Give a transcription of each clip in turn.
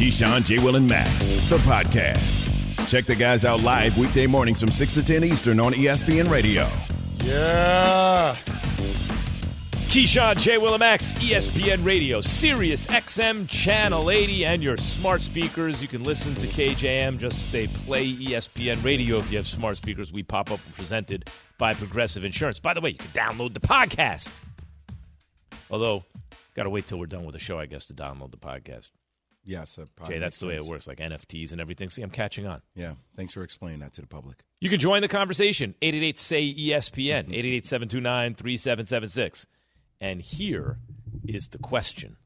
Keyshawn, J. Will, and Max, the podcast. Check the guys out live weekday mornings from 6 to 10 Eastern on ESPN Radio. Yeah. Keyshawn, J. Will, and Max, ESPN Radio, Sirius XM Channel 80, and your smart speakers. You can listen to KJM. Just say play ESPN Radio if you have smart speakers. We pop up presented by Progressive Insurance. By the way, you can download the podcast. Although, got to wait till we're done with the show, I guess, to download the podcast. Yes, that Jay, that's makes the way it works, like NFTs and everything. See, I'm catching on. Yeah. Thanks for explaining that to the public. You can join the conversation. 888 say ESPN, 888 729 3776. And here is the question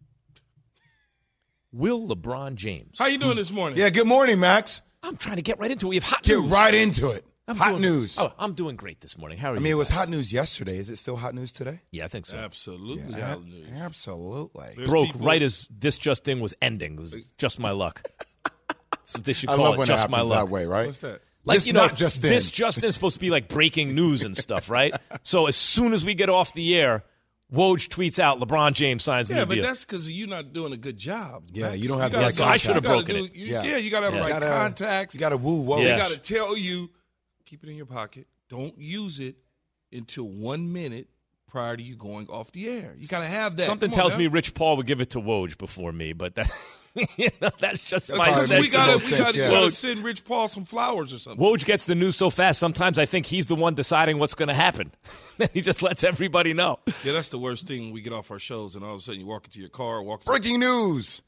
Will LeBron James? How are you doing hmm. this morning? Yeah. Good morning, Max. I'm trying to get right into it. We have hot Get news. right into it. I'm hot doing- news. Oh, I'm doing great this morning. How are I you? mean, it was guys? hot news yesterday. Is it still hot news today? Yeah, I think so. Absolutely Yeah, hot news. Absolutely. There's Broke people- right as this just in was ending. It was just my luck. So they should I call love it when just it my happens luck. that way, right? What's that? Like This you know, not just this Justin is supposed to be like breaking news and stuff, right? so as soon as we get off the air, Woj tweets out LeBron James signs a Yeah, new but deal. that's because you're not doing a good job. Yeah, Max. you don't have the gotta right go- I should have gotta broken do- it. you- Yeah. yeah. you got to have Yeah. the right You gotta- contacts. You got to woo whoa. Yeah. They got to tell you, keep it in your pocket. Don't use it until one minute prior to you going off the air. You got to have that. Something Come on tells now. me Rich Paul would give it to Woj before me, but that you know, that's just That's my because sense we got to we sense, got to yeah. gotta send Rich Paul some flowers or something. Woj gets the news so fast. Sometimes I think he's the one deciding what's going to happen. Then he just lets everybody know. Yeah, that's the worst thing. We get off our shows, and all of a sudden you walk into your car, walk. into- Breaking news.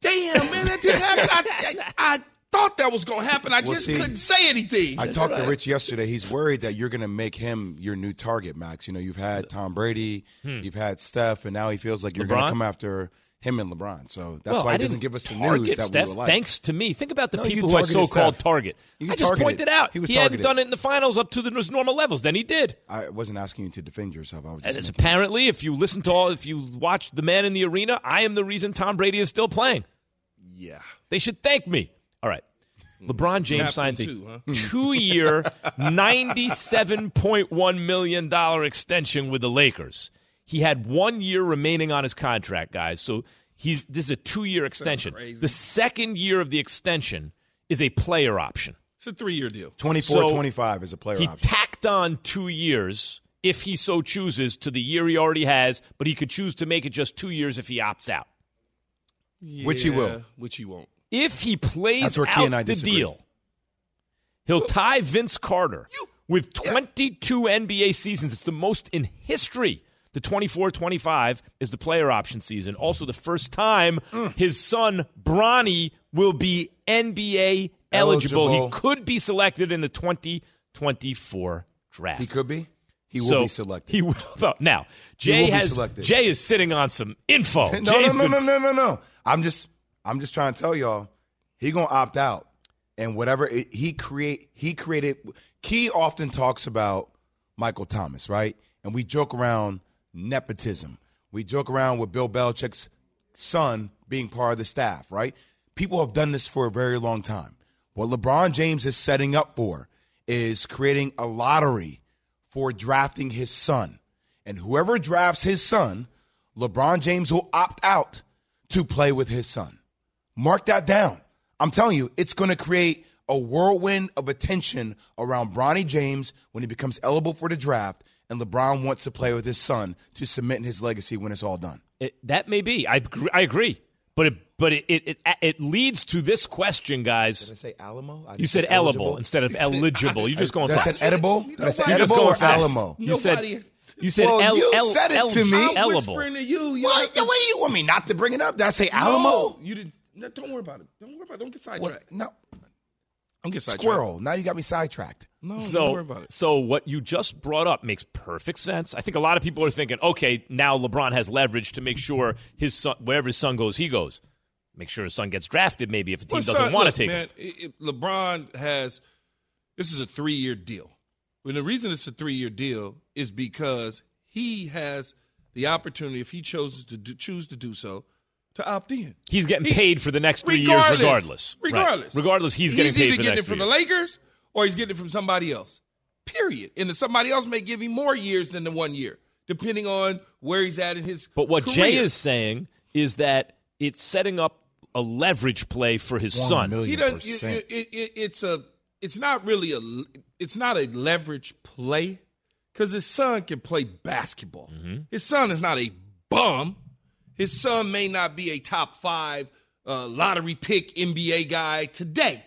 Damn, man, that just happened. I, I, I thought that was going to happen. I Well, just see, couldn't say anything. I talked to Rich yesterday. He's worried that you're going to make him your new target, Max. You know, you've had Tom Brady, you've had Steph, and now he feels like you're going Hmm. To come after him and LeBron. So that's well, why he doesn't give us the target news that Steph, we would like. Thanks to me. Think about the No, people who I targeted so-called Steph. target. You I just targeted. pointed out He was hadn't done it in the finals up to the normal levels. Then he did. I wasn't asking you to defend yourself. I was just it's making- apparently, if you listen to all, if you watch the man in the arena, I am the reason Tom Brady is still playing. yeah. They should thank me. All right. Hmm. LeBron James Captain signs a huh? Hmm. two-year, ninety-seven point one million dollar extension with the Lakers. He had one year remaining on his contract, guys. So he's this is a two-year extension. The second year of the extension is a player option. It's a three-year deal. 24 So 25 is a player He option. tacked on two years if he so chooses to the year he already has, but he could choose to make it just two years if he opts out. Which he will. Which he won't. If he plays That's where Key out the deal, he'll tie Vince Carter with 22 NBA seasons. It's the most in history. The 24 25 is the player option season. Also, the first time Mm. his son, Bronny, will be NBA eligible. Eligible. He could be selected in the 2024 draft. He could be. He will So, be selected. He will. well, Now, Jay will be has selected. Jay is sitting on some info. no, no, no, been- no, no, no, no. I'm just, I'm just trying to tell y'all, he gonna opt out, and whatever it, he create, he created. Key often talks about Michael Thomas, right? And we joke around nepotism. We joke around with Bill Belichick's son being part of the staff, right? People have done this for a very long time. What LeBron James is setting up for is creating a lottery for drafting his son. And whoever drafts his son, LeBron James will opt out to play with his son. Mark that down. I'm telling you, it's going to create a whirlwind of attention around Bronny James when he becomes eligible for the draft, and LeBron wants to play with his son to cement his legacy when it's all done. It, that may be. I agree, I agree. But it but it, it it it leads to this question, guys. say Alamo? You said eligible instead of eligible. You're just going Did I fast. said edible? Did I say edible going or fast. Alamo? You said Nobody- you said Well, el, you el, said it to me. I'm eligible. to you. you What? know, What do you want me not to bring it up? Did I say No, Alamo? you did. No, don't worry about it. Don't worry about it. Don't get What? sidetracked. No. Don't get sidetracked. Squirrel. Now you got me sidetracked. No, don't So, worry about it. so what you just brought up makes perfect sense. I think a lot of people are thinking, okay, now LeBron has leverage to make sure his son, wherever his son goes, he goes. make sure his son gets drafted. Maybe if a team Well, doesn't want to take man, him. it- it- LeBron has this is a three year deal. And the reason it's a three year deal is because he has the opportunity, if he chooses to do, choose to do so, to opt in. He's getting He- paid for the next three years, regardless. Right. Regardless, Regardless, he's getting paid either for the getting it from three the. Lakers or he's getting it from somebody else. Period. And then somebody else may give him more years than the one year, depending on where he's at in his. But what career. Jay is saying is that it's setting up a leverage play for his One son. million he doesn't. percent. It, it, it, it's a. It's not really a. It's not a leverage play because his son can play basketball. Mm-hmm. His son is not a bum. His son may not be a top five uh, lottery pick NBA guy today,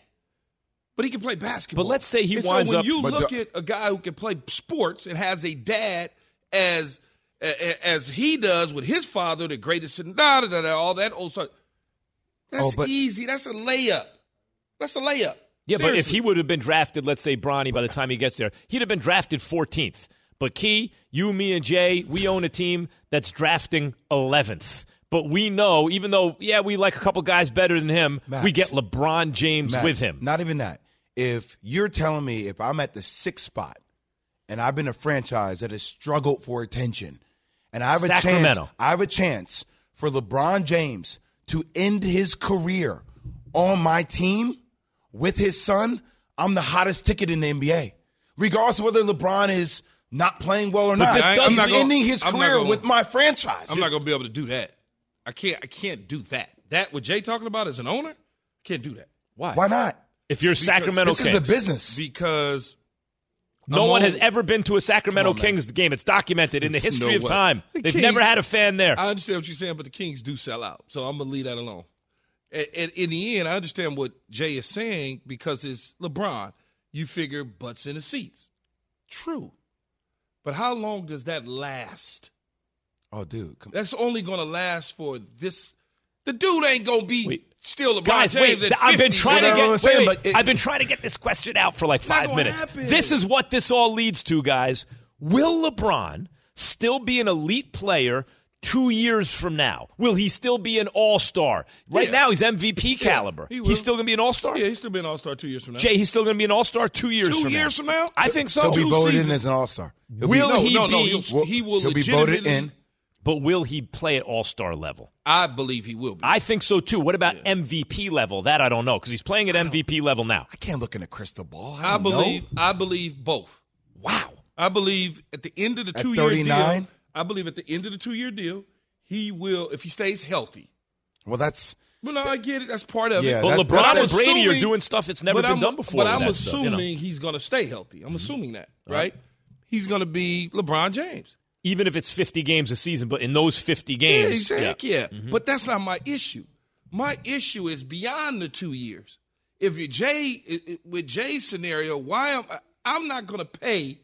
but he can play basketball. But let's say he And winds so when up- you look the- at a guy who can play sports and has a dad as a- a- as he does with his father, the greatest and da da da da, all that old stuff. That's Oh, but- easy. That's a layup. That's a layup. Yeah, but if he would have been drafted, let's say Bronny, by the time he gets there, he'd have been drafted 14th. But Key, you, me, and Jay, we own a team that's drafting 11th. But we know, even though, yeah, we like a couple guys better than him, Max. we get LeBron James Max, with him. Not even that. If you're telling me if I'm at the sixth spot and I've been a franchise that has struggled for attention, and I have a chance, I have a chance for LeBron James to end his career on my team with his son, I'm the hottest ticket in the NBA. Regardless of whether LeBron is not playing well or not, this he's does- I'm not gonna- ending his I'm career gonna- with my franchise. I'm not going to be able to do that. I can't. I can't do that. That what Jay talking about as an owner, can't do that Why? Why not? If you're Sacramento This Kings. is a business. because No I'm one has ever been to a Sacramento Come on, man. Kings game. It's documented in the history no of way. time. The They've King- never had a fan there. I understand what you're saying, but the Kings do sell out. So I'm gonna leave that alone. And, and in the end, I understand what Jay is saying because it's LeBron. You figure butts in the seats. True, but how long does that last? Oh, dude, come That's only gonna last for this. The dude ain't gonna be Wait. still LeBron Guys, James wait! at I've been 50, trying to get. what I'm saying, wait, wait, but it- I've been trying to get this question out for like five minutes. happen. This is what this all leads to, guys. Will LeBron still be an elite player two years from now? Will he still be an All Star? Right Yeah. now, he's MVP caliber. he will. he's still going to be an All Star. Yeah, he's still be an All Star two years from now. Jay, he's still going to be an All Star two years Two from years now. from now? I think so. He'll be Two voted in seasons. as an all star. Will no, he no, no, be- he'll, he will he'll be voted in. but will he play at All Star level? I believe he will be. I think so too. What about MVP level? That I don't know because he's playing at MVP level now. I can't look in a crystal ball. I don't believe. know. I believe both. Wow. I believe at the end of the At two year deal. 39? I believe at the end of the two year deal, he will, if he stays healthy. Well, that's Well, no, I get it. That's part of Yeah, it. But that- LeBron I'm and Brady are doing stuff that's never but been I'm- done before. But I'm assuming stuff, you know. he's going to stay healthy. I'm assuming that, right? He's going to be LeBron James. even if it's 50 games a season, but in those 50 games, he's heck yeah. Mm-hmm. But that's not my issue. My issue is beyond the two years. If you Jay i- i- with Jay's scenario, why am I, I'm not going to pay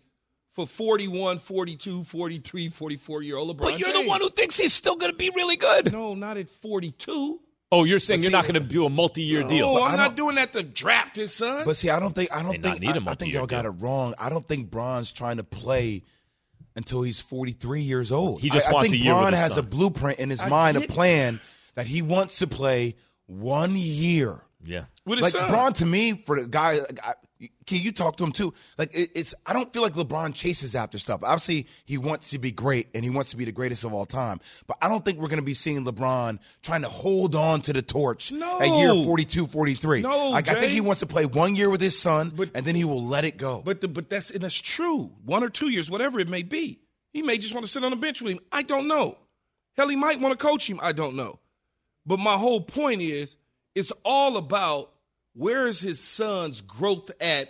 for 41, 42, 43, 44 year old LeBron but you're the one who thinks he's still going to be really good. No, not at 42. Oh, you're saying But you're see- not going to do a multi-year deal? Oh, I'm not doing that to draft his son. But see, I don't think I don't think need a I, I think y'all got it wrong. I don't think Bron's trying to play until he's 43 years old. He just I, wants I think a year with Bron his has son. a blueprint in his I mind, a plan that he wants to play one year. Yeah. with his Like son. Bron, to me, for the guy, Key, you talk to him too. Like it's, I don't feel like LeBron chases after stuff. Obviously, he wants to be great and he wants to be the greatest of all time. But I don't think we're going to be seeing LeBron trying to hold on to the torch No. at year 42, 43. No, like, I think he wants to play one year with his son But- and then he will let it go. But the, but that's and that's true. One or two years, whatever it may be. He may just want to sit on the bench with him. I don't know. Hell, he might want to coach him. I don't know. But my whole point is, it's all about where is his son's growth at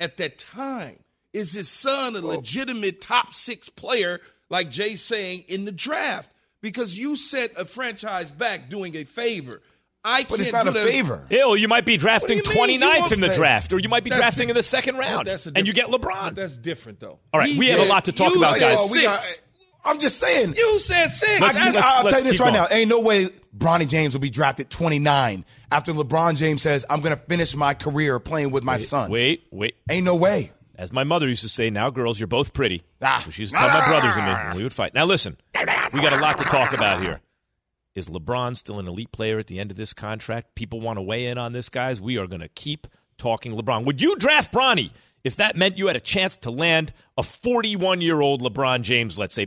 at that time. Is his son a legitimate top six player, like Jay's saying in the draft? Because you set a franchise back doing a favor. I but can't it's not do a that. favor. Ew, you might be drafting What do 29th in the won't- draft, or you might be That's drafting di- in the second round, That's a and you get LeBron. but That's different, though. All right, He we have a lot to talk about, said guys. Oh, we got- six. I'm just saying. You said six. Let's- I, let's, I'll let's tell you this right going. now. Ain't no way Bronny James will be drafted 29 after LeBron James says, I'm going to finish my career playing with my son. Wait, wait. Ain't no way. As my mother used to say, now girls, you're both pretty. Ah. So she used to tell my brothers and me when we would fight. Now listen, we got a lot to talk about here. Is LeBron still an elite player at the end of this contract? People want to weigh in on this, guys. We are going to keep talking LeBron. Would you draft Bronny if that meant you had a chance to land a 41 year old LeBron James, let's say?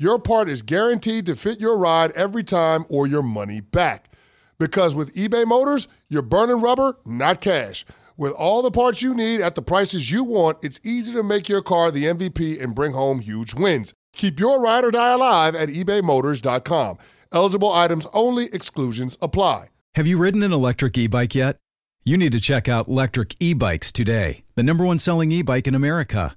your part is guaranteed to fit your ride every time or your money back. Because with eBay Motors, you're burning rubber, not cash. With all the parts you need at the prices you want, it's easy to make your car the MVP and bring home huge wins. Keep your ride or die alive at ebaymotors.com. Eligible items only, exclusions apply. Have you ridden an electric e bike yet? You need to check out Lectric E Bikes today, the number one selling e bike in America.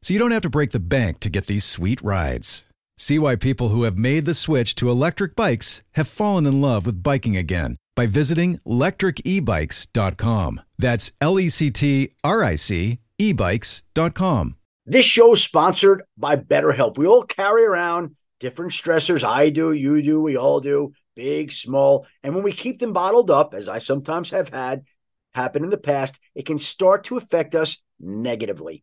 so you don't have to break the bank to get these sweet rides. See why people who have made the switch to electric bikes have fallen in love with biking again by visiting lectricebikes.com. That's L E C T R I C ebikes.com. This show is sponsored by BetterHelp. We all carry around different stressors. I do, you do, we all do, big, small. And when we keep them bottled up, as I sometimes have had happen in the past, it can start to affect us negatively.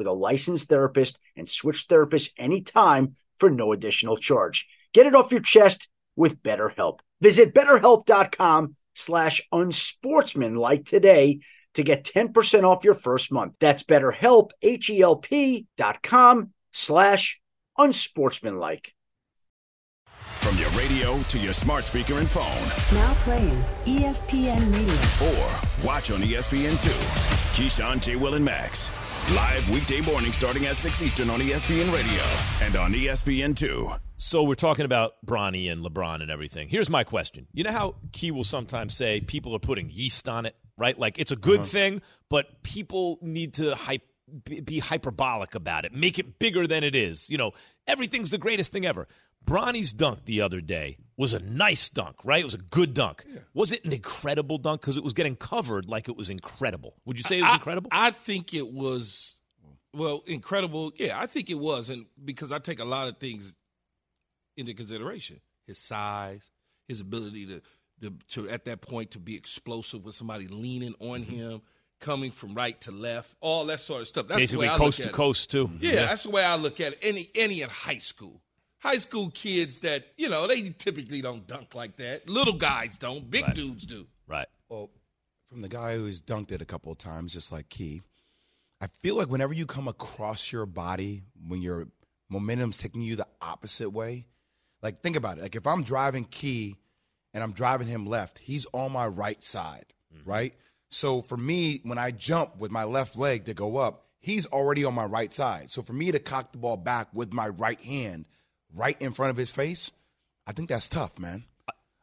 with a licensed therapist and switch therapists anytime for no additional charge. Get it off your chest with BetterHelp. Visit betterhelp.com slash unsportsmanlike today to get 10% off your first month. That's betterhelp, H-E-L-P dot com slash unsportsmanlike. From your radio to your smart speaker and phone, Now playing ESPN Radio. or watch on E ESPN2. Keyshawn, J. Will, and Max. Live weekday morning starting at 6 Eastern on ESPN Radio and on E ESPN2. So we're talking about Bronny and LeBron and everything. Here's my question. You know how Key will sometimes say people are putting yeast on it, right? Like it's a good uh-huh. thing, but people need to hype, be be hyperbolic about it, make it bigger than it is. You know, everything's the greatest thing ever. Bronny's dunk the other day was a nice dunk, right? It was a good dunk. Was it an incredible dunk? Because it was getting covered like it was incredible. Would you say it was I- incredible? I think it was, well, incredible. Yeah, I think it was, and because I take a lot of things into consideration: his size, his ability to, to, to at that point to be explosive with somebody leaning on Mm-hmm. him, coming from right to left, all that sort of stuff. That's Basically, the way I coast look to at it. coast too. Yeah, that's the way I look at it. Any any in high school. High school kids that, you know, they typically don't dunk like that. Little guys don't, big Right. dudes do. right. Well, from the guy who's dunked it a couple of times, just like Key, I feel like whenever you come across your body, when your momentum's taking you the opposite way, like think about it. Like if I'm driving Key and I'm driving him left, he's on my right side, mm-hmm. right? So for me, when I jump with my left leg to go up, he's already on my right side. So for me to cock the ball back with my right hand right in front of his face, I think that's tough, man.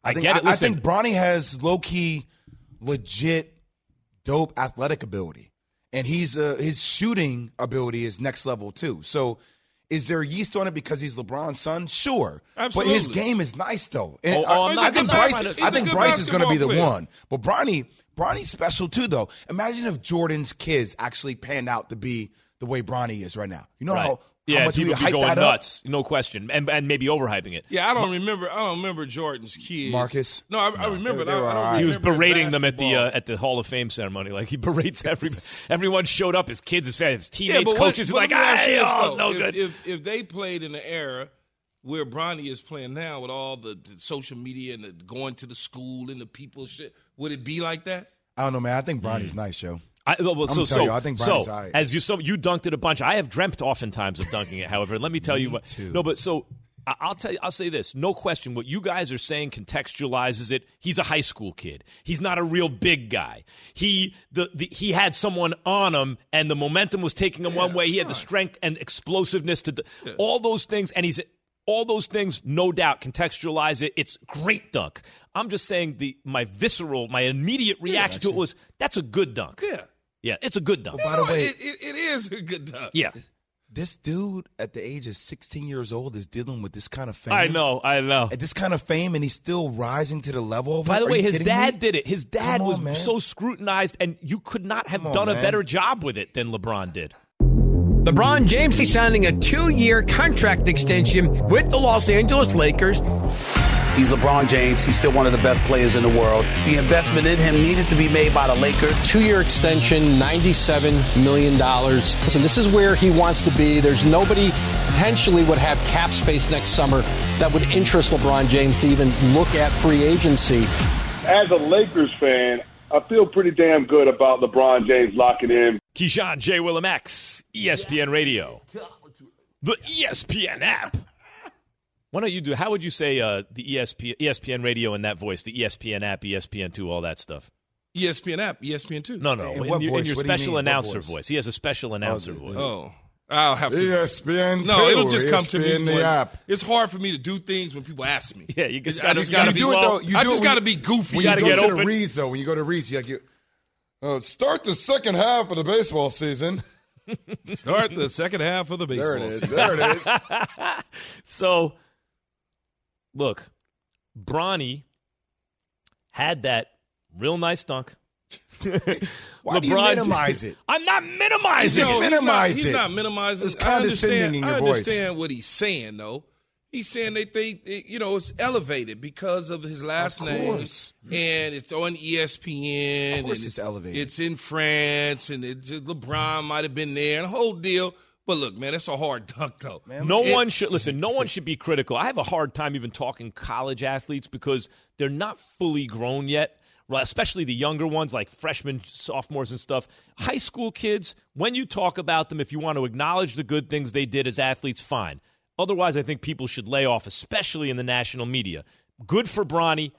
I think, get it. I, I think Bronny has low key, legit, dope athletic ability, and he's uh, his shooting ability is next level too. So, is there yeast on it because he's LeBron's son? Sure, but his game is nice though. And Oh, I, oh, I think Bryce, to- I think Bryce is going to be the player. one. But Bronny, Bronny's special too though. Imagine if Jordan's kids actually panned out to be the way Bronny is right now. You know Right. how Yeah, how much people we be hype going that nuts, no question, and and maybe overhyping it. Yeah, I don't remember. I don't remember Jordan's kids. Marcus? No, I, I remember. they I, I don't all right. He was berating them at the uh, at the Hall of Fame ceremony. Like he berates every everyone showed up, his kids, his family, his teammates, but what- coaches. He's but like, let me ask "Hey, oh, no if, good. If, if they played in the era where Bronny is playing now with all the, the social media and the going to the school and the people shit, would it be like that? I don't know, man. I think Bronny's nice, yo. I, well, so, so, you, I think so Brian's all right. as you so you dunked it a bunch. I have dreamt oftentimes of dunking it. However, let me tell you what. too. No, but so I'll tell you. I'll say this. No question. What you guys are saying contextualizes it. He's a high school kid. He's not a real big guy. He the, the he had someone on him, and the momentum was taking him one way. He had the strength and explosiveness to d all those things, and he's. All those things, no doubt, contextualize it. It's great dunk. I'm just saying the my visceral, my immediate reaction to it was that's a good dunk. Yeah. Yeah, it's a good dunk. By the way, it, it, it is a good dunk. Yeah, this dude at the age of 16 years old is dealing with this kind of fame. I know, I know. At This kind of fame, and he's still rising to the level of By it? the way, his dad me? did it. His dad on, was man. so scrutinized, and you could not have on, done a man. better job with it than LeBron did. LeBron James is signing a two year contract extension with the Los Angeles Lakers. He's LeBron James. He's still one of the best players in the world. The investment in him needed to be made by the Lakers. Two year extension, $97 million. Listen, this is where he wants to be. There's nobody potentially would have cap space next summer that would interest LeBron James to even look at free agency. As a Lakers fan, I feel pretty damn good about LeBron James locking in. Keyshawn J. Willimax, ESPN Radio, the ESPN app. Why don't you do? How would you say uh, the E ESPN, ESPN Radio in that voice? The ESPN app, ESPN two, all that stuff. ESPN app, ESPN two. In Oh, No, no, in, what your- in voice? your What do you special announcer voice? voice. He has a special announcer the- voice. Oh, I'll have to. ESPN. No, it'll too. just come to me. The app. It's hard for me to do things when people ask me. Yeah, you just gotta- just gotta gotta be. do it though. You I do just got to be goofy. When gotta you go get to open. the reads, though, when you go to reads, you like, uh, start the second half of the baseball season. Start the second half of the baseball. There it is. season. There it is. So, look, Bronny had that real nice dunk. Why do you LeBron- minimize it? I'm not minimizing Just No, it. he's not, minimized he's not minimizing. It's I understand. condescending in your I voice. understand what he's saying, though. He's saying they think you know it's elevated because of his last Of name, and it's on ESPN. Of course and it's elevated. It's in France, and it's, LeBron might have been there, and the whole deal. But look, man, it's a hard duck, though. Man, No It- one should listen. No one should be critical. I have a hard time even talking college athletes because they're not fully grown yet. Especially the younger ones, like freshmen, sophomores, and stuff. High school kids, when you talk about them, if you want to acknowledge the good things they did as athletes, fine. Otherwise, I think people should lay off, especially in the national media. Good for Bronny.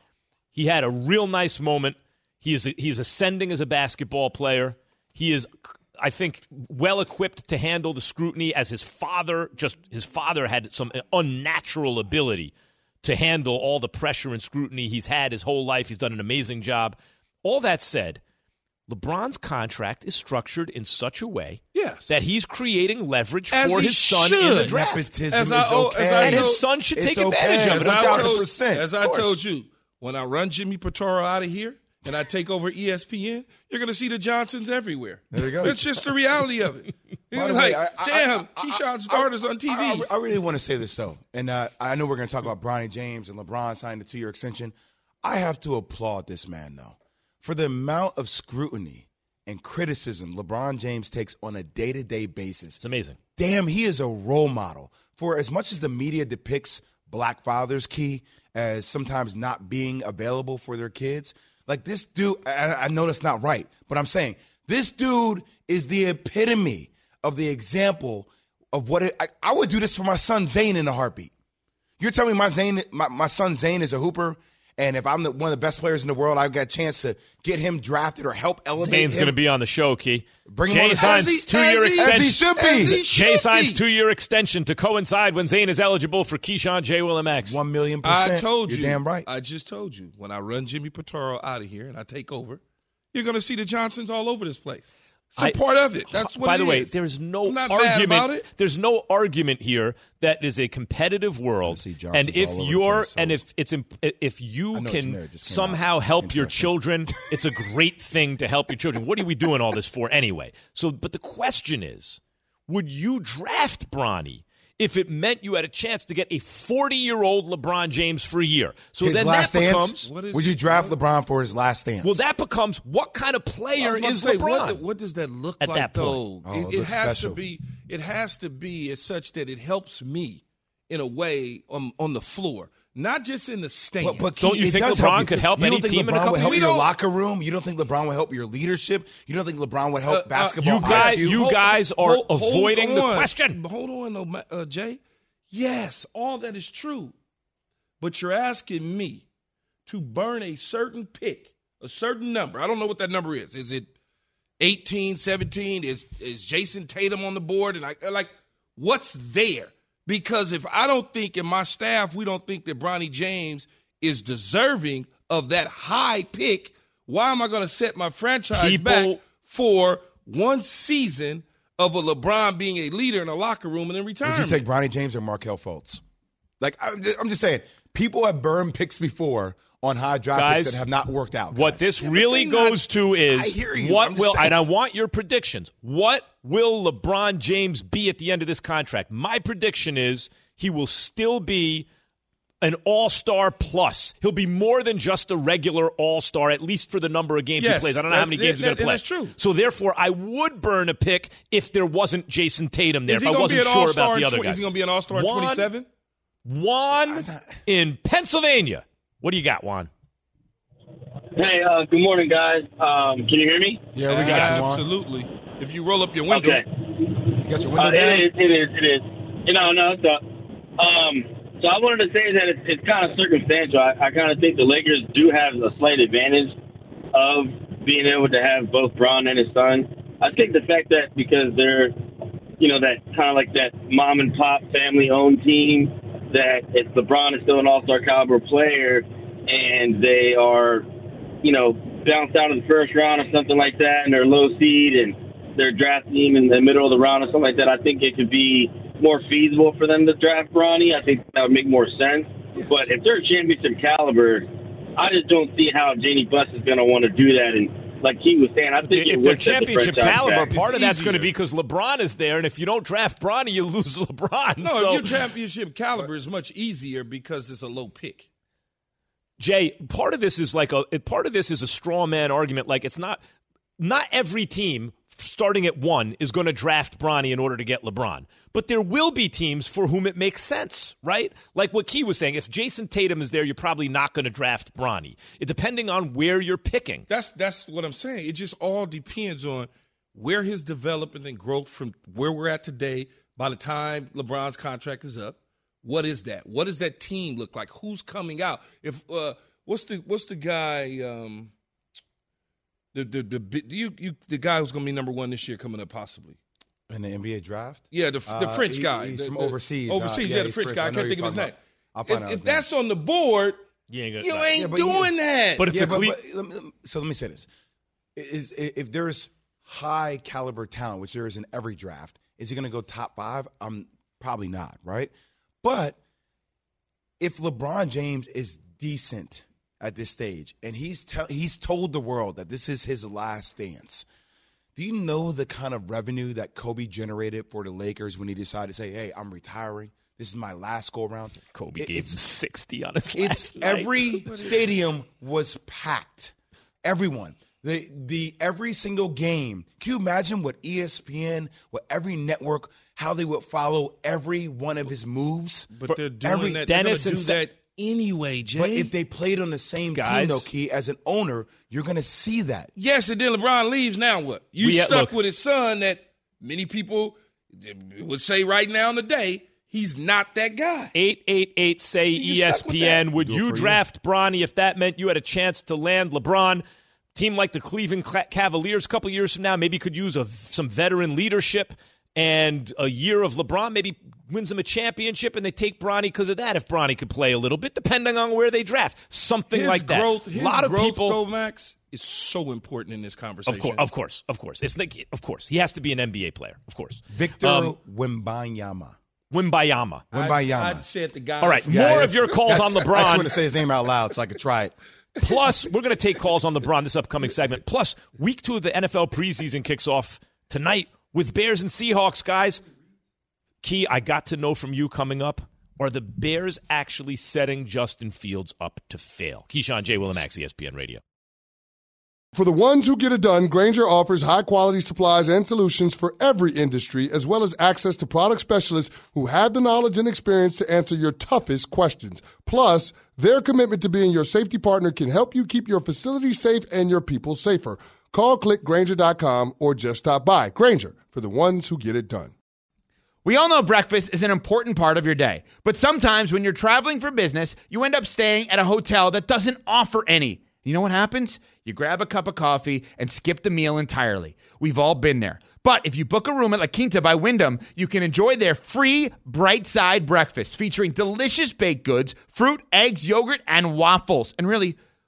He had a real nice moment. He is he's ascending as a basketball player. He is, I think, well equipped to handle the scrutiny as his father. Just his father had some unnatural ability to handle all the pressure and scrutiny he's had his whole life. He's done an amazing job. All that said, LeBron's contract is structured in such a way Yes. that he's creating leverage As for his son in the draft. Nepotism As I- is okay. as I And his told- son should It's take okay. advantage of it. As I, thousand told, percent. as I told you, when I run Jimmy Pitaro out of here and I take over ESPN, you're going to see the Johnsons everywhere. There you go. That's just the reality of it. You're By the like, way, I- I- damn, I- I- Keyshawn's I- daughter's on TV. I, I- I really want to say this though, and uh, I know we're going to talk about Bronny James and LeBron signing the two-year extension. I have to applaud this man though for the amount of scrutiny and criticism LeBron James takes on a day-to-day basis. It's amazing. Damn, he is a role model for as much as the media depicts black fathers key as sometimes not being available for their kids. Like this dude, I, I know that's not right, but I'm saying this dude is the epitome of the example of what it, I, I would do this for my son Zane in a heartbeat. You're telling me my Zane, my, my son Zane is a hooper, and if I'm the, one of the best players in the world, I've got a chance to get him drafted or help elevate him. Zane's him. going to be on the show, Key. Bring him on the- signs As he- two-year he- extension. as he should be. As he Jay should signs be. two-year extension to coincide when Zane is eligible for Keyshawn J. Willimax. one million percent. I told you. You're damn right. I just told you. When I run Jimmy Pitaro out of here and I take over, you're going to see the Johnsons all over this place. It's a I- part of it. That's what By it the way, there's no I'm not mad about argument. it. There's no argument here that is a competitive world. see And if all you're place, so and if it's imp- if you I you can meant. It just came somehow help your children, it's a great thing to help your children. What are we doing all this for anyway? So, but the question is, would you draft Bronny? If it meant you had a chance to get a 40 year old LeBron James for a year. So his then last that dance. becomes. Would you draft LeBron for his last dance? Well, that becomes what kind of player is say, LeBron? What, what does that look At like that though? point. Oh, it it it has special. to be. It has to be as such that it helps me in a way on on the floor, not just in the stands. But, but Don't you think LeBron you. could help you any don't think team in a couple would help years? your We don't- locker room? You don't think LeBron would help your leadership? You don't think LeBron would help Uh, uh, basketball? you guys- IQ? you guys are hold- hold avoiding the question. Hold on, though, uh, Jay. Yes, all that is true, but you're asking me to burn a certain pick, a certain number. I don't know what that number is. Is it 18, 17? Is is Jayson Tatum on the board? And I like what's there? Because if I don't think in my staff we don't think that Bronny James is deserving of that high pick, why am I going to set my franchise People- back for one season of a LeBron being a leader in a locker room and then Would you take Bronny James or Markelle Fultz? Like I'm just, I'm just saying, people have burned picks before on high draft Guys, picks that have not worked out. What this Yeah, really they not- goes to is I hear you. what I'm will saying. and I want your predictions. What will LeBron James be at the end of this contract? My prediction is he will still be an all-star plus. He'll be more than just a regular all-star, at least for the number of games he plays. I don't know that- how many games that- he's going to play. that's true. So therefore, I would burn a pick if there wasn't Jayson Tatum there, if I wasn't be an sure about the other tw- guys. Is he going to be an all-star in Juan- 27? Juan in Pennsylvania. What do you got, Juan? Hey, uh, good morning, guys. Um, can you hear me? Yeah, we got you, Juan. Absolutely. If you roll up your window. Okay. You got your Uh, window down. it is. It is. It is. You know, no, it's up. Um, so I wanted to say that it's, it's kind of circumstantial. I, I kind of think the Lakers do have a slight advantage of being able to have both Bron and his son. I think the fact that because they're, you know, that kind of like that mom and pop family owned team, that it's LeBron is still an all star caliber player, and they are, you know, bounced out of the first round or something like that, and they're low seed and they're drafting him in the middle of the round or something like that. I think it could be more feasible for them to draft Bronny. I think that would make more sense. But if they're championship caliber, I just don't see how Jeanie Buss is going to want to do that. And like he was saying, I think if they're would set the championship caliber, back. part of that's going to be because LeBron is there, and if you don't draft Bronny, you lose LeBron. No, so, your championship caliber is much easier because it's a low pick. Jay, part of this is like a part of this is a straw man argument. Like it's not not every team starting at one is going to draft Bronny in order to get LeBron, but there will be teams for whom it makes sense, right? Like what Key was saying, if Jayson Tatum is there, you're probably not going to draft Bronny, it, depending on where you're picking. That's that's what I'm saying. It just all depends on where his development and growth from where we're at today. By the time LeBron's contract is up, what is that? What does that team look like? Who's coming out? If uh, what's the what's the guy? Um, the the the bi- you you the guy who's going to be number one this year coming up possibly. in the NBA draft. Yeah, the, the Uh, French he- guy. He's the- from the- overseas. Uh, Overseas, yeah, the he's French guy. I know can't think of his talking name. about. I'll find If, out if his that's name. on the board, You ain't, you ain't Yeah, but you- doing that. But if yeah, the but, Cle- but let me- so let me say this: is if there's high caliber talent, which there is in every draft, is he going to go top five? I'm probably not, right? But if LeBron James is decent at this stage, and he's tell he's told the world that this is his last dance. Do you know the kind of revenue that Kobe generated for the Lakers when he decided to say, "Hey, I'm retiring. This is my last go around." Kobe It- gave it's- him sixty on his it's last night. every stadium was packed. Everyone. The the every single game. Can you imagine what ESPN, what every network, how they would follow every one of his moves? But they're doing every- that. Dennis they're and do that anyway, Jay. But if they played on the same team, though, Key, as an owner, you're going to see that. yes, and then LeBron leaves. Now what? You We- stuck look. with his son that many people would say right now in the day he's not that guy. 888 say You stuck ESPN. Would you for you. draft Bronny if that meant you had a chance to land LeBron? Team like the Cleveland Cavaliers a couple years from now maybe could use a, some veteran leadership and a year of LeBron maybe wins them a championship and they take Bronny because of that if Bronny could play a little bit depending on where they draft something his like that. growth, a lot of growth, people though, Max, is so important in this conversation. of course, of course, of course. It's like, of course, he has to be an NBA player, of course. Victor Um, Wembanyama. Wimbayama. Wembanyama. I, I said the guy. All right, from- more of your it's- calls that's- on I just LeBron. want to say his name out loud so I could try it. Plus, we're going to take calls on LeBron this upcoming segment. Plus, week two of the NFL preseason kicks off tonight With Bears and Seahawks, guys, Key, I got to know from you coming up. Are the Bears actually setting Justin Fields up to fail? Keyshawn J. Willimax, ESPN Radio. For the ones who get it done, Grainger offers high quality supplies and solutions for every industry, as well as access to product specialists who have the knowledge and experience to answer your toughest questions. Plus, their commitment to being your safety partner can help you keep your facility safe and your people safer. Call clickgrainger.com or just stop by. Grainger, for the ones who get it done. We all know breakfast is an important part of your day, but sometimes when you're traveling for business, you end up staying at a hotel that doesn't offer any. You know what happens? You grab a cup of coffee and skip the meal entirely. We've all been there. But if you book a room at La Quinta by Wyndham, you can enjoy their free bright side breakfast featuring delicious baked goods, fruit, eggs, yogurt, and waffles. And really,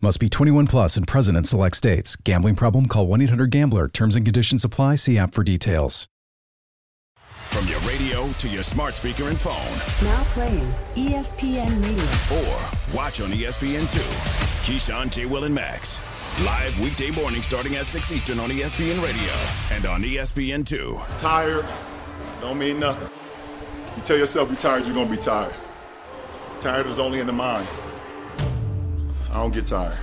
Must be 21 plus and present in select states. Gambling problem? Call 1 800 GAMBLER. Terms and conditions apply. See app for details. From your radio to your smart speaker and phone, Now playing ESPN Radio. or watch on E ESPN2. Keyshawn J. Will and Max. Live weekday morning starting at 6 Eastern on ESPN Radio and on E ESPN2. Tired don't mean nothing. You tell yourself you're tired, you're gonna be tired. Tired is only in the mind. I don't get tired.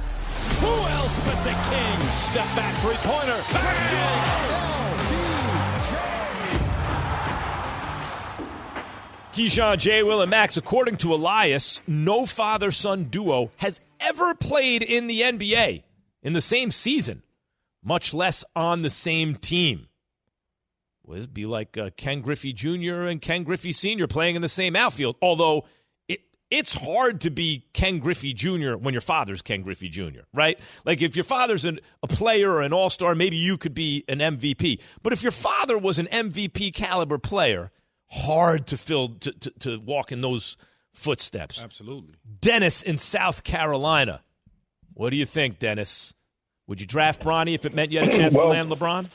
Who else but the King? Step back three pointer. Keyshawn, J. Will, and Max, according to Elias, no father son duo has ever played in the NBA in the same season, much less on the same team. Well, it'd be like uh, Ken Griffey Jr. and Ken Griffey Sr. playing in the same outfield, although it's hard to be Ken Griffey Jr. when your father's Ken Griffey Jr., right? Like if your father's an, a player or an all star, maybe you could be an MVP. But if your father was an MVP caliber player, hard to fill to, to, to walk in those footsteps. Absolutely. Dennis in South Carolina. What do you think, Dennis? Would you draft Bronny if it meant you had a chance Well- to land LeBron?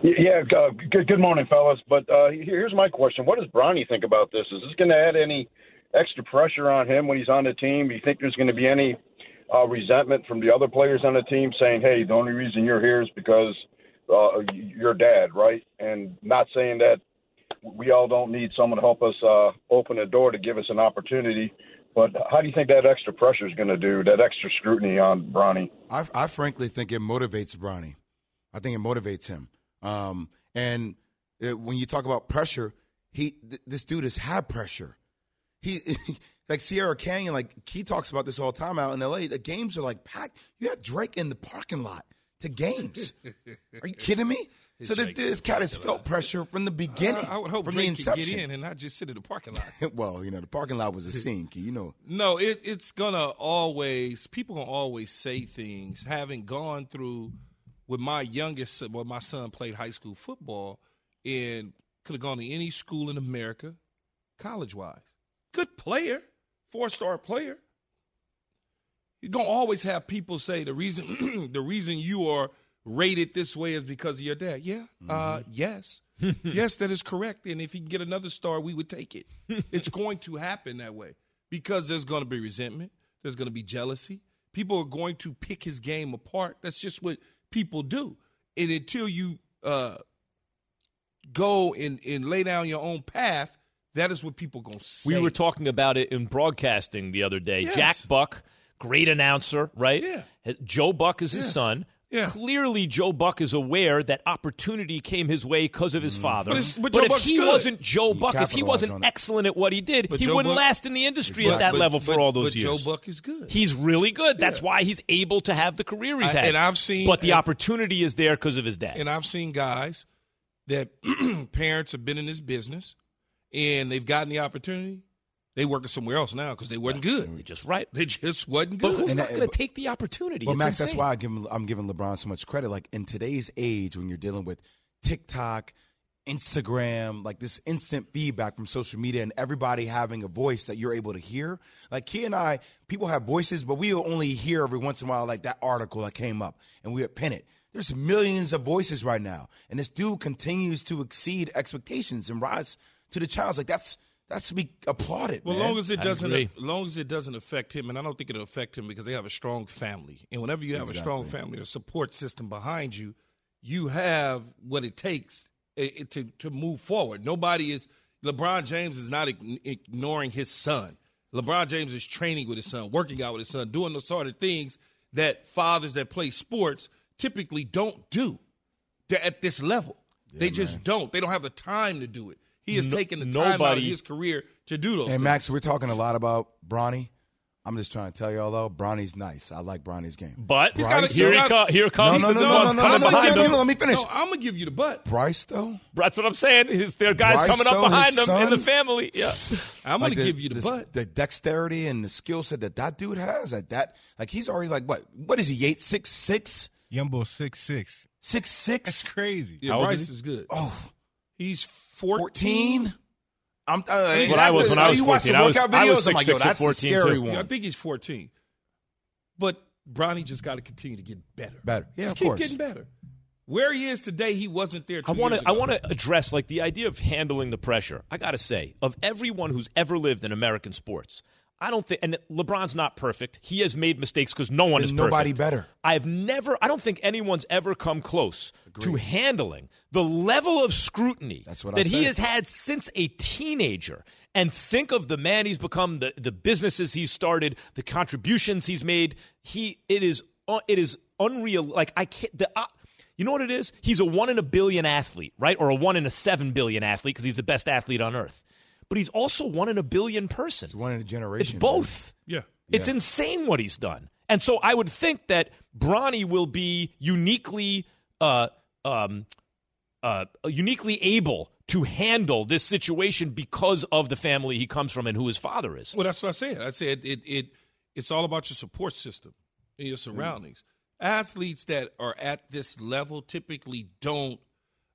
Yeah, uh, good, good morning, fellas. But uh, here's my question: What does Bronny think about this? Is this going to add any extra pressure on him when he's on the team? Do you think there's going to be any uh, resentment from the other players on the team saying, "Hey, the only reason you're here is because uh, your dad," right? And not saying that we all don't need someone to help us uh, open the door to give us an opportunity. But how do you think that extra pressure is going to do? That extra scrutiny on Bronny? I, I frankly think it motivates Bronny. I think it motivates him. Um, and uh, when you talk about pressure, he th- this dude has had pressure. He like Sierra Canyon, like he talks about this all the time out in L.A. The games are like packed. You had Drake in the parking lot to games. are you kidding me? So this, this cat has felt pressure from the beginning. I, I would hope from Drake the could inception. get in and not just sit in the parking lot. well, you know, the parking lot was a scene, Key. You know, No, it, it's gonna always people gonna always say things. Having gone through with my youngest, son- well, my son played high school football and could have gone to any school in America, college wise. Good player, four star player. You're gonna always have people say the reason the reason you are rated this way is because of your dad. Yeah, uh, yes, yes, that is correct. And if he can get another star, we would take it. it's going to happen that way because there's going to be resentment. There's going to be jealousy. People are going to pick his game apart. That's just what people do. And until you uh, go and, and lay down your own path, that is what people going to say. We were talking about it in broadcasting the other day. Yes. Jack Buck, great announcer, right? Yeah. Joe Buck is his Yes. son. Yeah. Clearly, Joe Buck is aware that opportunity came his way because of his father. But it's- but if Buck's he good. wasn't Joe He Buck, if he wasn't excellent at what he did, But he Joe wouldn't Buck- last in the industry at that But- level for all those but years. Joe Buck is good. He's really good. That's Yeah. why he's able to have the career he's I- had. and I've seen- but the and- opportunity is there because of his dad. And I've seen guys that parents have been in this business and they've gotten the opportunity. They working somewhere else now because they wasn't good. You're just right. They just wasn't good. But who's And uh, not going to take the opportunity? Well, It's Max, that's why I give, I'm giving LeBron so much credit. Like in today's age, when you're dealing with TikTok, Instagram, like this instant feedback from social media, and everybody having a voice that you're able to hear. Like Key and I, people have voices, but we only hear every once in a while, like that article that came up, and we would pin it. There's millions of voices right now, and this dude continues to exceed expectations and rise to the challenge. Like that's that's to be applauded. Well, man. long as it doesn't, as long as it doesn't affect him, and I don't think it'll affect him because they have a strong family. And whenever you have a strong Exactly. family, a support system behind you, you have what it takes eh, eh, to to move forward. Nobody is. LeBron James is not ignoring his son. LeBron James is training with his son, working out with his son, doing the sort of things that fathers that play sports typically don't do. They're at this level. they just don't. They don't have the time to do it. He has No- taken the time out of his career to do those. Hey, things. Max, we're talking a lot about Bronny. I'm just trying to tell y'all though, Bronny's nice. I like Bronny's game. But He's gotta- here, he's he got- co- here comes No, no, the no, ones no, no, coming no, no, behind no, him. no, let me finish. No, I'm gonna give you the butt. Bryce though, That's what I'm saying. Is there are guys Bryce, coming up though, behind his them in the family? Yeah. I'm Like gonna give you the, this- butt. The dexterity and the skill set that that dude has. At that, like he's already like what? What is he? Eight six six Yumbo six six. six That's crazy. Yeah, How Bryce is is, good. Oh, He's 14. 14? I'm. Uh, That's what I was that's when a- I was 14. I was- workout I was videos, I'm like, yo, 6'6" at that's a 14 scary too. one. Yeah, I think he's 14. But Bronny just got to continue to get better. Better. Yeah, just of keep course. getting better. Where he is today, he wasn't there. I Two want years to I want to address like the idea of handling the pressure. I got to say, of everyone who's ever lived in American sports, I don't think and LeBron's not perfect. He has made mistakes cuz no one is perfect. nobody better. I've never I don't think anyone's ever come close to handling the level of scrutiny That's what that he has had since a teenager. And think of the man he's become, the the businesses he's started, the contributions he's made. He it is uh, it is unreal. Like I can't the uh, you know what it is? He's a one in a billion athlete, right? Or a one in a seven billion athlete because he's the best athlete on earth. But he's also one in a billion person. It's one in a generation. It's generation. both. Yeah. It's insane what he's done. And so I would think that Bronny will be uniquely uh, um, uh, uniquely able to handle this situation because of the family he comes from and who his father is. Well, that's what I said. I said it. it it's all about your support system and your surroundings. Athletes that are at this level typically don't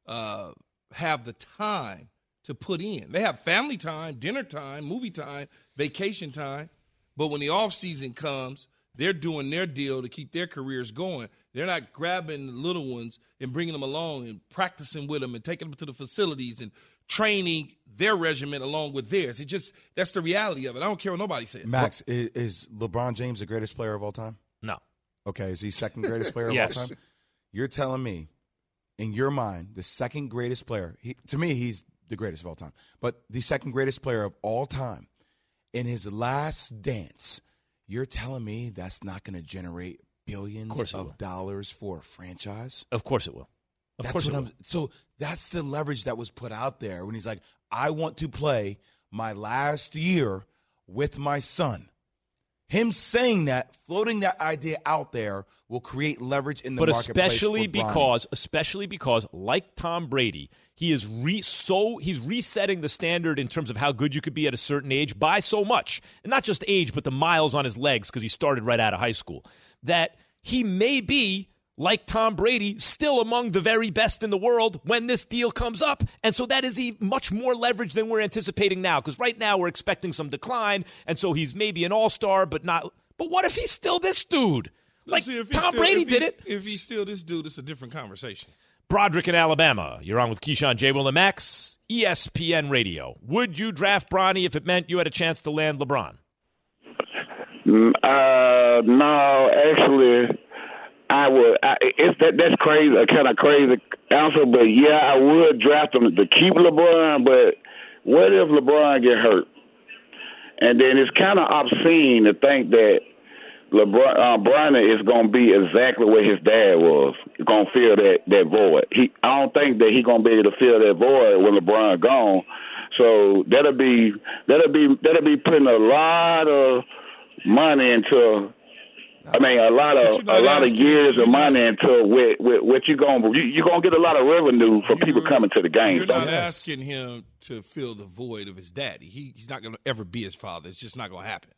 uh, have the time to put in. They have family time, dinner time, movie time, vacation time, but when the off season comes, they're doing their deal to keep their careers going. They're not grabbing the little ones and bringing them along and practicing with them and taking them to the facilities and training their regiment along with theirs. It just that's the reality of it. I don't care what nobody says. Max, is, is LeBron James the greatest player of all time? No. Okay, is he second greatest player of all time? You're telling me, in your mind, the second greatest player. He, to me, he's the greatest of all time. But the second greatest player of all time, in his last dance, you're telling me that's not going to generate billions Of of dollars for a franchise? Of course it will. Of that's course what it I'm. will. So that's the leverage that was put out there when he's like, "I want to play my last year with my son." Him saying that, floating that idea out there, will create leverage in the but marketplace. especially because especially because like Tom Brady, he is re so he's resetting the standard in terms of how good you could be at a certain age by so much. And not just age, but the miles on his legs because he started right out of high school. That he may be like Tom Brady, still among the very best in the world when this deal comes up. And so that is much more leverage than we're anticipating now. Because right now we're expecting some decline. And so he's maybe an all star, but not. But what if he's still this dude? Like See, if Tom still- Brady if he- did it. If he's still this dude, it's a different conversation. Broderick in Alabama. You're on with Keyshawn J. Will and Max, ESPN Radio. Would you draft Bronny if it meant you had a chance to land LeBron? Mm, Uh, no, actually, I would. I, it's that that's crazy, a kind of crazy answer, but yeah, I would draft him to keep LeBron. But what if LeBron get hurt? And then it's kind of obscene to think that LeBron uh, is going to be exactly where his dad was. Going to fill that that void. He, I don't think that he's going to be able to fill that void when LeBron gone. So that'll be that'll be that'll be putting a lot of money into I mean, a lot of a lot of years of money into what what, what you going you you gonna get a lot of revenue from people coming to the game. You're So not asking him to fill the void of his daddy. He, he's not going to ever be his father. It's just not going to happen.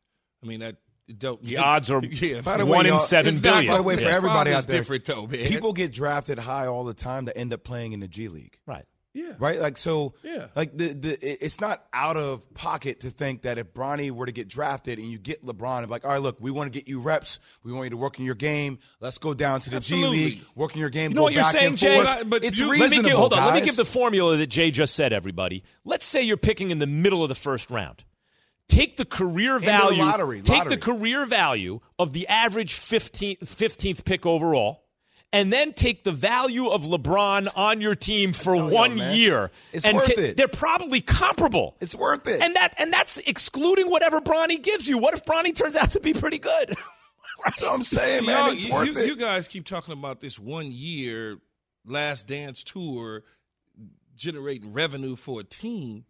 I mean, that don't. The odds are yeah. By the One way, in y'all, seven it's not- By the way, for His everybody out there, different though, man. people get drafted high all the time that end up playing in the G League. Right. Yeah. Right. Like so. Yeah. Like the the it's not out of pocket to think that if Bronny were to get drafted and you get LeBron, and like, all right, look, we want to get you reps. We want you to work in your game. Let's go down to the Absolutely. G League, work in your game. You know what you're saying, Jay? But it's you- Let me reasonable. give, hold on. Let me give the formula that Jay just said. Everybody, let's say you're picking in the middle of the first round. Take the career the value. lottery, Take the career value of the average 15th, 15th pick overall, and then take the value of LeBron on your team for tell you, one year. it's and worth ca- it. They're probably comparable. It's worth it. And that and that's excluding whatever Bronny gives you. What if Bronny turns out to be pretty good? That's what I'm saying, man. y'all- It's you, worth you- it. you guys keep talking about this one year last dance tour generating revenue for a team.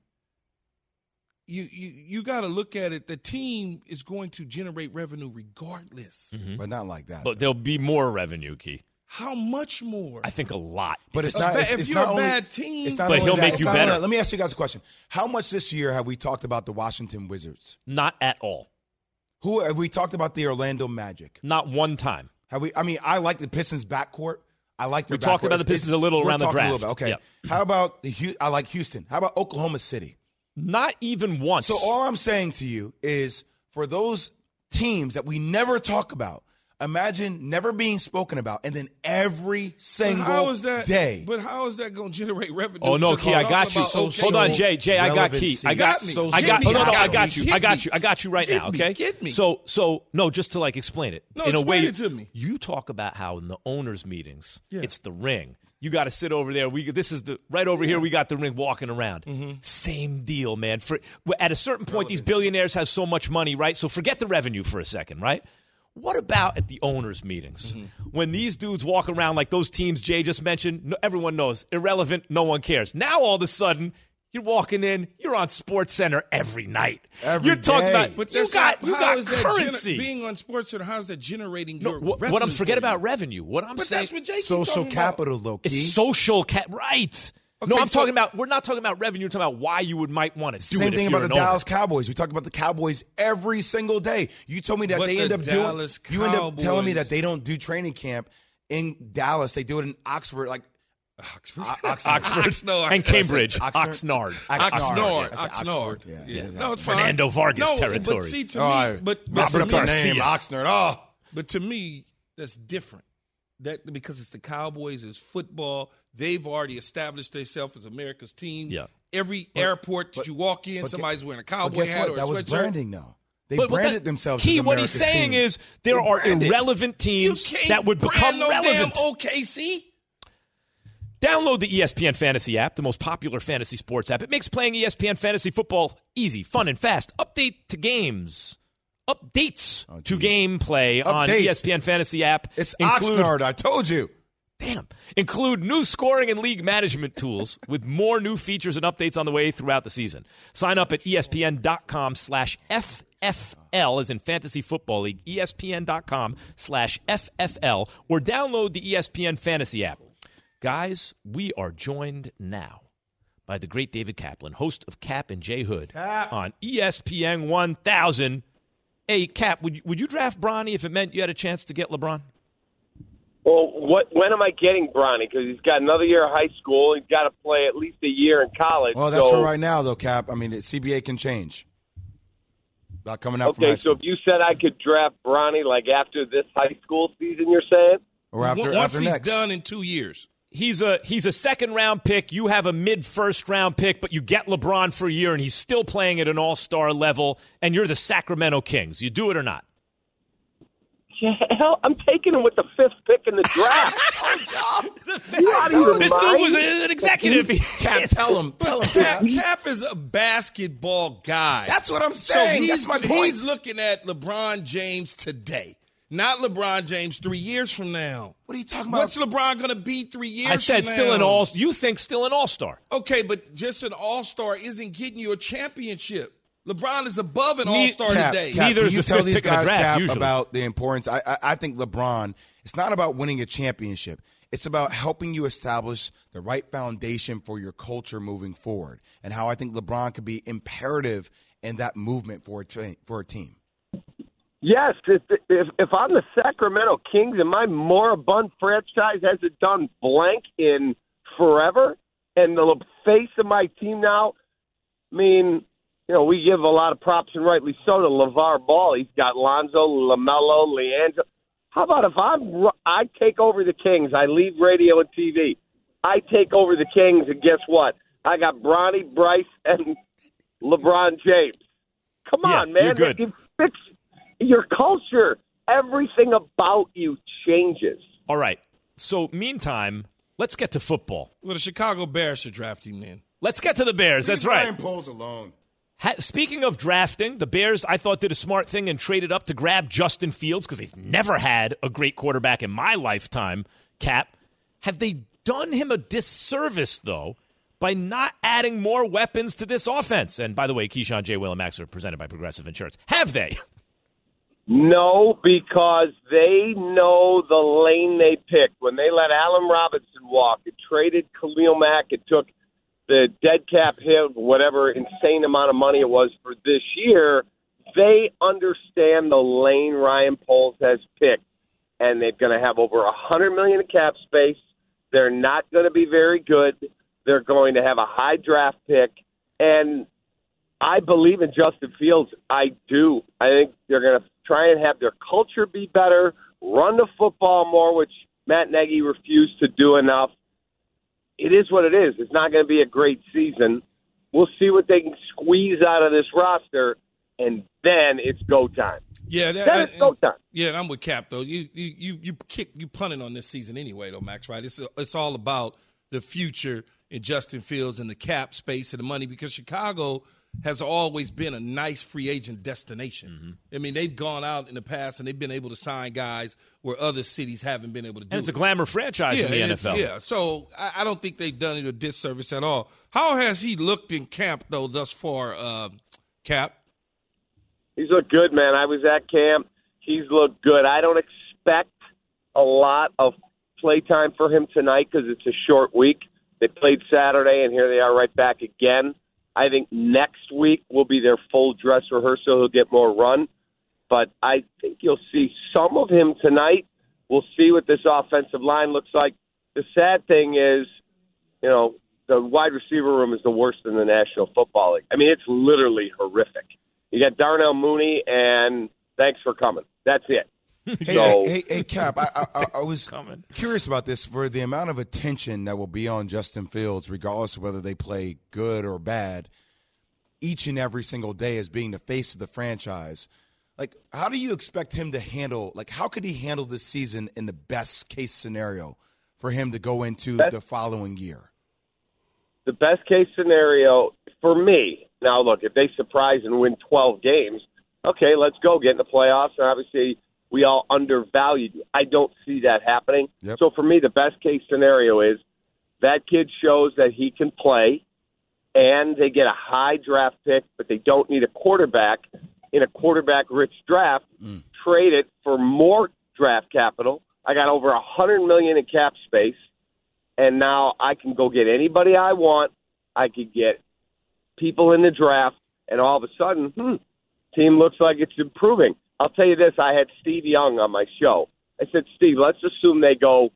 You you you got to look at it. The team is going to generate revenue regardless. but not like that. but there'll be more revenue, Key. How much more? I think a lot. But If it's a not. ba- it's, if it's you're not a only- bad team- it's not But he'll that, make it's you not only better. Let me ask you guys a question. How much this year have we talked about the Washington Wizards? not at all. Who have we talked about the Orlando Magic? Not one time. Have we? I mean, I like the Pistons backcourt. I like their We talked about the Pistons a little we're around the talking a draft. little bit. Okay. Yep. How about the? I like Houston. How about Oklahoma City? Not even once. So all I'm saying to you is, for those teams that we never talk about, imagine never being spoken about, and then every But single how is that day. But how is that going to generate revenue? Oh no, Because Key, I got you. about Hold on, Jay. Jay, I got Key. relevancy. I got me. I got. Get Oh, no, me. no, I got you. Get I got me. you. I got you right Get now. me. Okay. Get me. So, so no, just to like explain it No, in a way. it to me. You talk about how in the owners' meetings, Yeah. it's the ring. You got to sit over there. We this is the right over here. We got the ring walking around. Mm-hmm. Same deal, man. For at a certain point, these billionaires have so much money, right? So forget the revenue for a second, right? What about at the owners' meetings Mm-hmm. when these dudes walk around like those teams Jay just mentioned? No, everyone knows irrelevant. No one cares. Now all of a sudden. You're walking in. You're on Sports Center every night. Every you're talking day. about. But you that's got you got is that gener- currency. being on Sports Center, how is that generating No, your what, revenue? what I'm forget about revenue. What I'm But saying, that's what Jay keep social talking about. capital, low key. it's social cap. Right. No, I'm so- talking about. We're not talking about revenue. We're talking about why you would might want to do Same it. if thing you're about the an owner. Dallas Cowboys. We talk about the Cowboys every single day. You told me that But they the end up Dallas doing. You end up telling me that they don't do training camp in Dallas. They do it in Oxford, like Oxford. O- Oxnard. Oxford Oxnard. and Cambridge. Oxnard? Oxnard. Oxnard. I Oxnard. Yeah, Yeah. yeah. No, it's fine. Fernando Vargas no, territory. But see, to All me, right. but, but to me, Garcia. name, Oxnard. Oh, But to me, that's different. That because it's the Cowboys, it's football. They've already established themselves as America's team. Yeah. Every airport that but- you walk in, somebody's wearing a but cowboy hat what? or a That was branding, though. They But- but branded that- themselves. Key, what he's saying team. is there They are branded. irrelevant teams that would brand become no relevant. Damn OKC. Download the ESPN Fantasy app, the most popular fantasy sports app. It makes playing ESPN Fantasy Football easy, fun, and fast. Update to games. Updates oh, to gameplay on E ESPN Fantasy app. It's include- Oxnard. I told you. Damn. Include new scoring and league management tools with more new features and updates on the way throughout the season. Sign up at ESPN.com slash FFL as in Fantasy Football League, ESPN.com slash FFL, or download the ESPN Fantasy app. Guys, we are joined now by the great David Kaplan, host of Cap and J Hood on E ESPN 1000. Hey, Cap, would you, would you draft Bronny if it meant you had a chance to get LeBron? Well, what when am I getting Bronny? Because he's got another year of high school. He's got to play at least a year in college. Well, that's so, for right now, though, Cap. I mean, the CBA can change. Not coming out from Okay, so if you said I could draft Bronny like after this high school season, you're saying? or after, Once after he's next. done in two years. He's a he's a second round pick. You have a mid first round pick, but you get LeBron for a year, and he's still playing at an all star level. And you're the Sacramento Kings. You do it or not? Yeah, hell, I'm taking him with the fifth pick in the draft. you out of your This mind? dude was an executive. Cap, tell him. Tell him, Cap, Cap. Cap is a basketball guy. That's what I'm So saying. he's, That's my point. he's looking at LeBron James today, not LeBron James three years from now. What are you talking about? What's LeBron going to be three years? I said from still an all. You think still an all star? Okay, but just an all star isn't getting you a championship. LeBron is above an All Star today. Cap, can you tell these guys Cap, usually. about the importance? I, I, I think LeBron. It's not about winning a championship. It's about helping you establish the right foundation for your culture moving forward, and how I think LeBron could be imperative in that movement for a te- for a team. Yes, if, if if I'm the Sacramento Kings and my moribund franchise hasn't done blank in forever, and the face of my team now, I mean, you know, we give a lot of props and rightly so to LeVar Ball. He's got Lonzo, LaMelo, LiAngelo. How about if I'm I take over the Kings, I leave radio and TV, I take over the Kings, and guess what? I got Bronny, Bryce, and LeBron James. Come Yeah, on, man! you're good. Fix your culture. Everything about you changes. All right. So, meantime, let's get to football. Well, the Chicago Bears should draft him then. Let's get to the Bears. That's Leave right. Ryan Poles alone. Ha- speaking of drafting, the Bears, I thought, did a smart thing and traded up to grab Justin Fields because they've never had a great quarterback in my lifetime, Cap. Have they done him a disservice, though, by not adding more weapons to this offense? And by the way, Keyshawn, J. Will, and Max are presented by Progressive Insurance. Have they? No, because they know the lane they picked. When they let Allen Robinson walk and traded Khalil Mack and took the dead cap hit, whatever insane amount of money it was for this year, they understand the lane Ryan Poles has picked. And they're going to have over a hundred million in cap space. They're not going to be very good. They're going to have a high draft pick. And I believe in Justin Fields. I do. I think they're going to try and have their culture be better, run the football more, which Matt Nagy refused to do enough. It is what it is. It's not going to be a great season. We'll see what they can squeeze out of this roster, and then it's go time. Yeah, that, Then it's go time. Yeah, and I'm with Cap though. You you you you kick you punting on this season anyway though, Max. Right? It's it's all about the future in Justin Fields and the cap space and the money because Chicago has always been a nice free agent destination. I mean, they've gone out in the past and they've been able to sign guys where other cities haven't been able to do. And it's a glamour franchise in the NFL. Yeah, so I, I don't think they've done it a disservice at all. How has he looked in camp though thus far, uh, Cap? He's looked good, man. I was at camp. He's looked good. I don't expect a lot of play time for him tonight because it's a short week. They played Saturday, and here they are right back again. I think next week will be their full dress rehearsal. He'll get more run, but I think you'll see some of him tonight. We'll see what this offensive line looks like. The sad thing is, you know, the wide receiver room is the worst in the National Football League. I mean, it's literally horrific. You got Darnell Mooney, and thanks for coming. That's it. Hey, So- hey, hey, Cap, I, I, I- I was curious about this for the amount of attention that will be on Justin Fields, regardless of whether they play good or bad, each and every single day as being the face of the franchise. Like, how do you expect him to handle? Like, how could he handle this season in the best case scenario for him to go into Best- the following year? the best case scenario for me. Now, look, if they surprise and win 12 games, okay, let's go get in the playoffs. And obviously, we all undervalued you. I don't see that happening. So for me, the best case scenario is that kid shows that he can play, and they get a high draft pick, but they don't need a quarterback in a quarterback-rich draft. Trade it for more draft capital. I got over a hundred million in cap space and now I can go get anybody I want. I could get people in the draft, and all of a sudden, hmm, team looks like it's improving. I'll tell you this: I had Steve Young on my show. I said, Steve, let's assume they go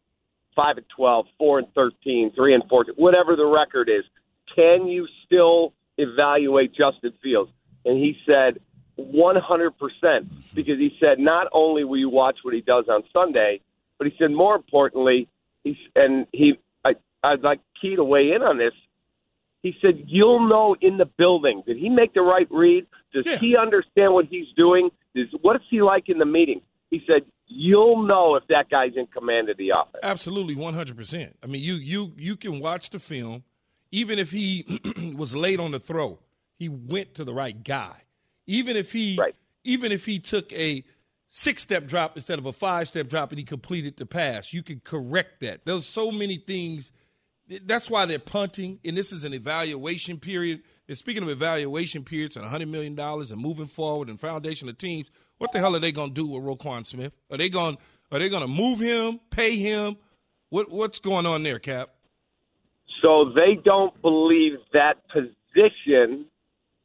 five and 12, 4 and 13, 3 and 14, whatever the record is. Can you still evaluate Justin Fields? And he said, 100%, because he said, not only will you watch what he does on Sunday, but he said, more importantly, he's, and he, I, I'd like Key to weigh in on this. He said, you'll know in the building. Did he make the right read? Does he understand what he's doing? Is, what is he like in the meeting? He said, you'll know if that guy's in command of the offense. Absolutely, one hundred percent. I mean, you you you can watch the film, even if he was late on the throw, he went to the right guy. Even if he even if he took a six step drop instead of a five step drop and he completed the pass, you can correct that. There's so many things. That's why they're punting, and this is an evaluation period. And speaking of evaluation periods and $100 million and moving forward and foundation of teams, what the hell are they going to do with Roquan Smith? Are they going are they going to move him, pay him? What what's going on there, Cap? So they don't believe that position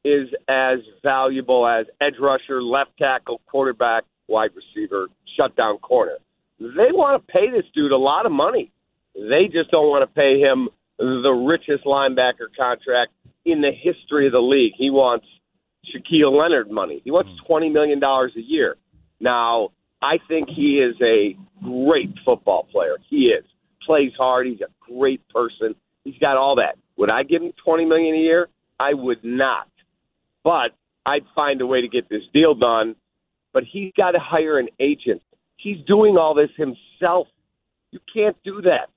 is as valuable as edge rusher, left tackle, quarterback, wide receiver, shutdown corner. They want to pay this dude a lot of money. They just don't want to pay him the richest linebacker contract in the history of the league. He wants Shaquille Leonard money. He wants hmm. $20 million a year. Now, I think he is a great football player. He is. Plays hard. He's a great person. He's got all that. Would I give him 20 million a year? I would not. But I'd find a way to get this deal done. But he's got to hire an agent. He's doing all this himself. You can't do that.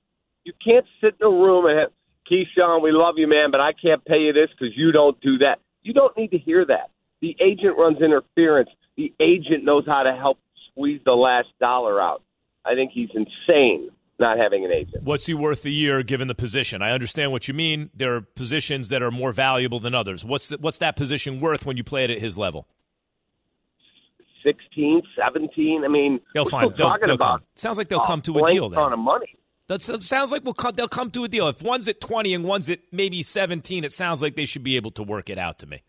You can't sit in a room and have, Keyshawn, we love you, man, but I can't pay you this because you don't do that. You don't need to hear that. The agent runs interference. The agent knows how to help squeeze the last dollar out. I think he's insane not having an agent. What's he worth a year given the position? I understand what you mean. There are positions that are more valuable than others. What's the, what's that position worth when you play it at his level? 16, 17. I mean, they'll find. They'll, talking they'll about come. Sounds like they'll uh, come to a deal. Then. ton of money. That sounds like we'll come, they'll come to a deal. If one's at 20 and one's at maybe 17, it sounds like they should be able to work it out to me.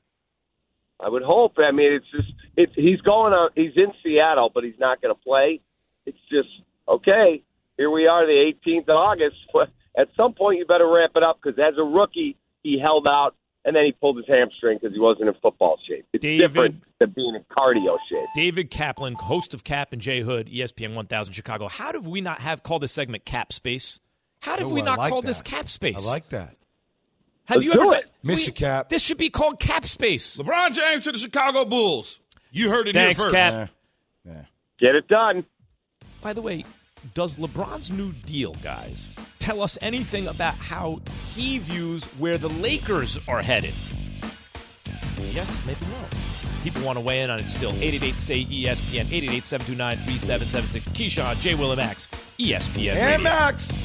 I would hope. I mean, it's just it's he's going on. He's in Seattle, but he's not going to play. It's just okay. Here we are, the 18th of August. At some point, you better ramp it up because as a rookie, he held out and then he pulled his hamstring because he wasn't in football shape. It's David- different than being in cardio shape. David Kaplan, host of Cap and J Hood, ESPN 1000 Chicago. How did we not have called this segment Cap Space? How did Ooh, we not like call that. this Cap Space? I like that. Have Let's you do ever it. done? Miss we- you, Cap. This should be called Cap Space. LeBron James to the Chicago Bulls. You heard it Thanks, here first. Cap. Get it done. By the way, does LeBron's new deal, guys, tell us anything about how he views where the Lakers are headed? Yes, maybe no. People want to weigh in on it still. 888 say ESPN, 888 729 3776. Keyshawn, J. Will and Max, ESPN. And Radio. Max.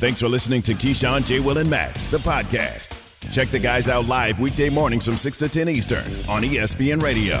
Thanks for listening to Keyshawn, J. Will, and Max, the podcast. Check the guys out live weekday mornings from 6 to 10 Eastern on ESPN Radio.